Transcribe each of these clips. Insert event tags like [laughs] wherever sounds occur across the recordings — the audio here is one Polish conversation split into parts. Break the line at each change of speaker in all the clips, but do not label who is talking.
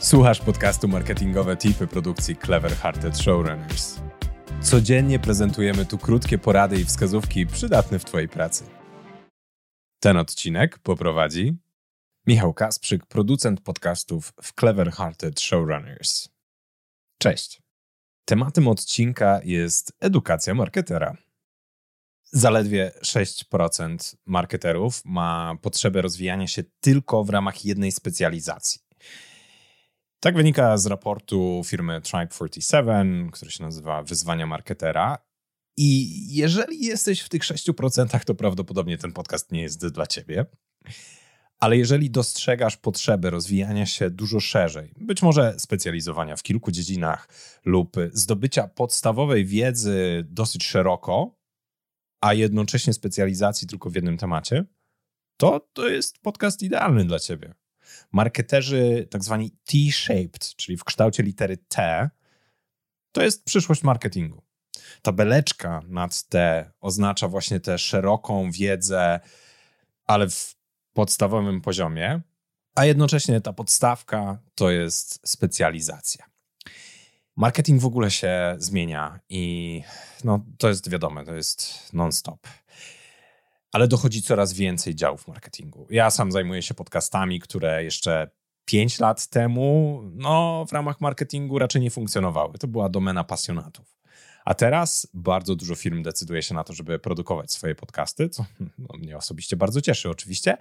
Słuchasz podcastu Marketingowe Tipy produkcji Clever Hearted Showrunners. Codziennie prezentujemy tu krótkie porady i wskazówki przydatne w Twojej pracy. Ten odcinek poprowadzi Michał Kasprzyk, producent podcastów w Clever Hearted Showrunners. Cześć. Tematem odcinka jest edukacja marketera. Zaledwie 6% marketerów ma potrzebę rozwijania się tylko w ramach jednej specjalizacji. Tak wynika z raportu firmy Tribe47, który się nazywa Wyzwania Marketera. I jeżeli jesteś w tych 6%, to prawdopodobnie ten podcast nie jest dla ciebie. Ale jeżeli dostrzegasz potrzebę rozwijania się dużo szerzej, być może specjalizowania w kilku dziedzinach lub zdobycia podstawowej wiedzy dosyć szeroko, a jednocześnie specjalizacji tylko w jednym temacie, to to jest podcast idealny dla ciebie. Marketerzy tak zwani T-shaped, czyli w kształcie litery T, to jest przyszłość marketingu. Tabeleczka nad T oznacza właśnie tę szeroką wiedzę, ale w podstawowym poziomie, a jednocześnie ta podstawka to jest specjalizacja. Marketing w ogóle się zmienia i no, to jest wiadome, to jest non-stop ale dochodzi coraz więcej działów marketingu. Ja sam zajmuję się podcastami, które jeszcze 5 lat temu no, w ramach marketingu raczej nie funkcjonowały. To była domena pasjonatów. A teraz bardzo dużo firm decyduje się na to, żeby produkować swoje podcasty, co [laughs] no, mnie osobiście bardzo cieszy, oczywiście.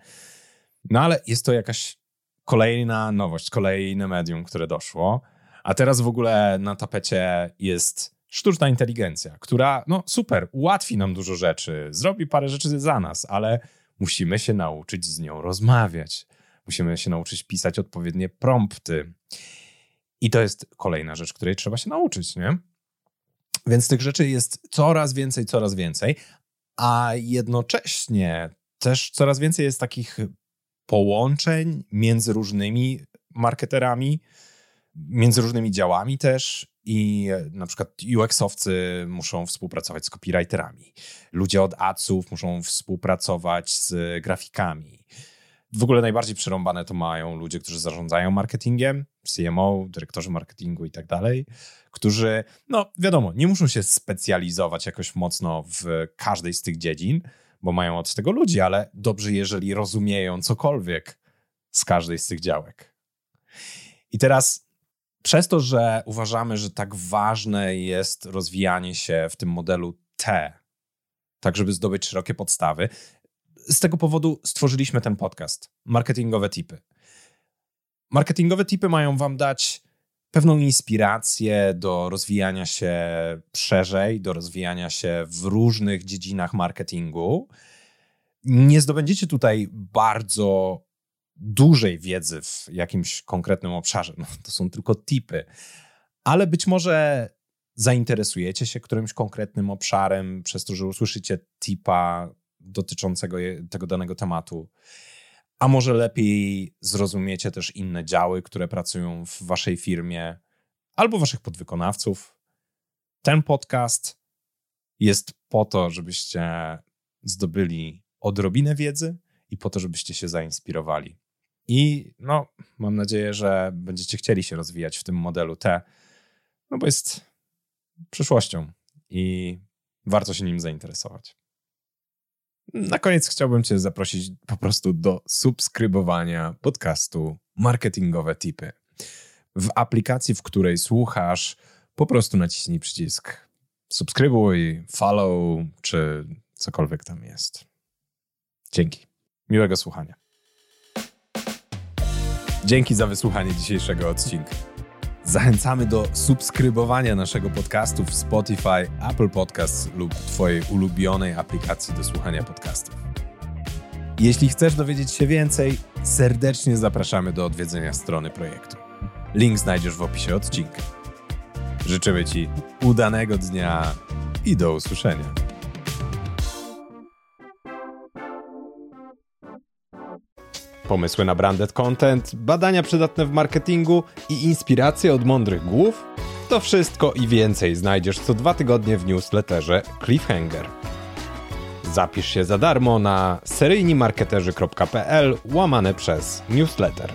No ale jest to jakaś kolejna nowość, kolejne medium, które doszło. A teraz w ogóle na tapecie jest sztuczna inteligencja, która, no super, ułatwi nam dużo rzeczy, zrobi parę rzeczy za nas, ale musimy się nauczyć z nią rozmawiać. Musimy się nauczyć pisać odpowiednie prompty. I to jest kolejna rzecz, której trzeba się nauczyć, nie? Więc tych rzeczy jest coraz więcej, coraz więcej, a jednocześnie też coraz więcej jest takich połączeń między różnymi marketerami, między różnymi działami też i e, na przykład UX-owcy muszą współpracować z copywriterami. Ludzie od adsów muszą współpracować z grafikami. W ogóle najbardziej przerąbane to mają ludzie, którzy zarządzają marketingiem, CMO, dyrektorzy marketingu i tak dalej, którzy, no wiadomo, nie muszą się specjalizować jakoś mocno w każdej z tych dziedzin, bo mają od tego ludzi, ale dobrze, jeżeli rozumieją cokolwiek z każdej z tych działek. I teraz przez to, że uważamy, że tak ważne jest rozwijanie się w tym modelu T, tak żeby zdobyć szerokie podstawy, z tego powodu stworzyliśmy ten podcast Marketingowe Tipy. Marketingowe tipy mają Wam dać pewną inspirację do rozwijania się szerzej, do rozwijania się w różnych dziedzinach marketingu. Nie zdobędziecie tutaj bardzo dużej wiedzy w jakimś konkretnym obszarze. No, to są tylko tipy, ale być może zainteresujecie się którymś konkretnym obszarem przez to, że usłyszycie tipa dotyczącego tego danego tematu. A może lepiej zrozumiecie też inne działy, które pracują w waszej firmie albo waszych podwykonawców. Ten podcast jest po to, żebyście zdobyli odrobinę wiedzy i po to, żebyście się zainspirowali. I no, mam nadzieję, że będziecie chcieli się rozwijać w tym modelu T, no bo jest przyszłością i warto się nim zainteresować. Na koniec chciałbym Cię zaprosić po prostu do subskrybowania podcastu Marketingowe Tipy. W aplikacji, w której słuchasz, po prostu naciśnij przycisk subskrybuj, follow czy cokolwiek tam jest. Dzięki. Miłego słuchania. Dzięki za wysłuchanie dzisiejszego odcinka. Zachęcamy do subskrybowania naszego podcastu w Spotify, Apple Podcasts lub Twojej ulubionej aplikacji do słuchania podcastów. Jeśli chcesz dowiedzieć się więcej, serdecznie zapraszamy do odwiedzenia strony projektu. Link znajdziesz w opisie odcinka. Życzymy Ci udanego dnia i do usłyszenia. Pomysły na branded content, badania przydatne w marketingu i inspiracje od mądrych głów? To wszystko i więcej znajdziesz co dwa tygodnie w newsletterze Cliffhanger. Zapisz się za darmo na seryjnimarketerzy.pl łamane przez newsletter.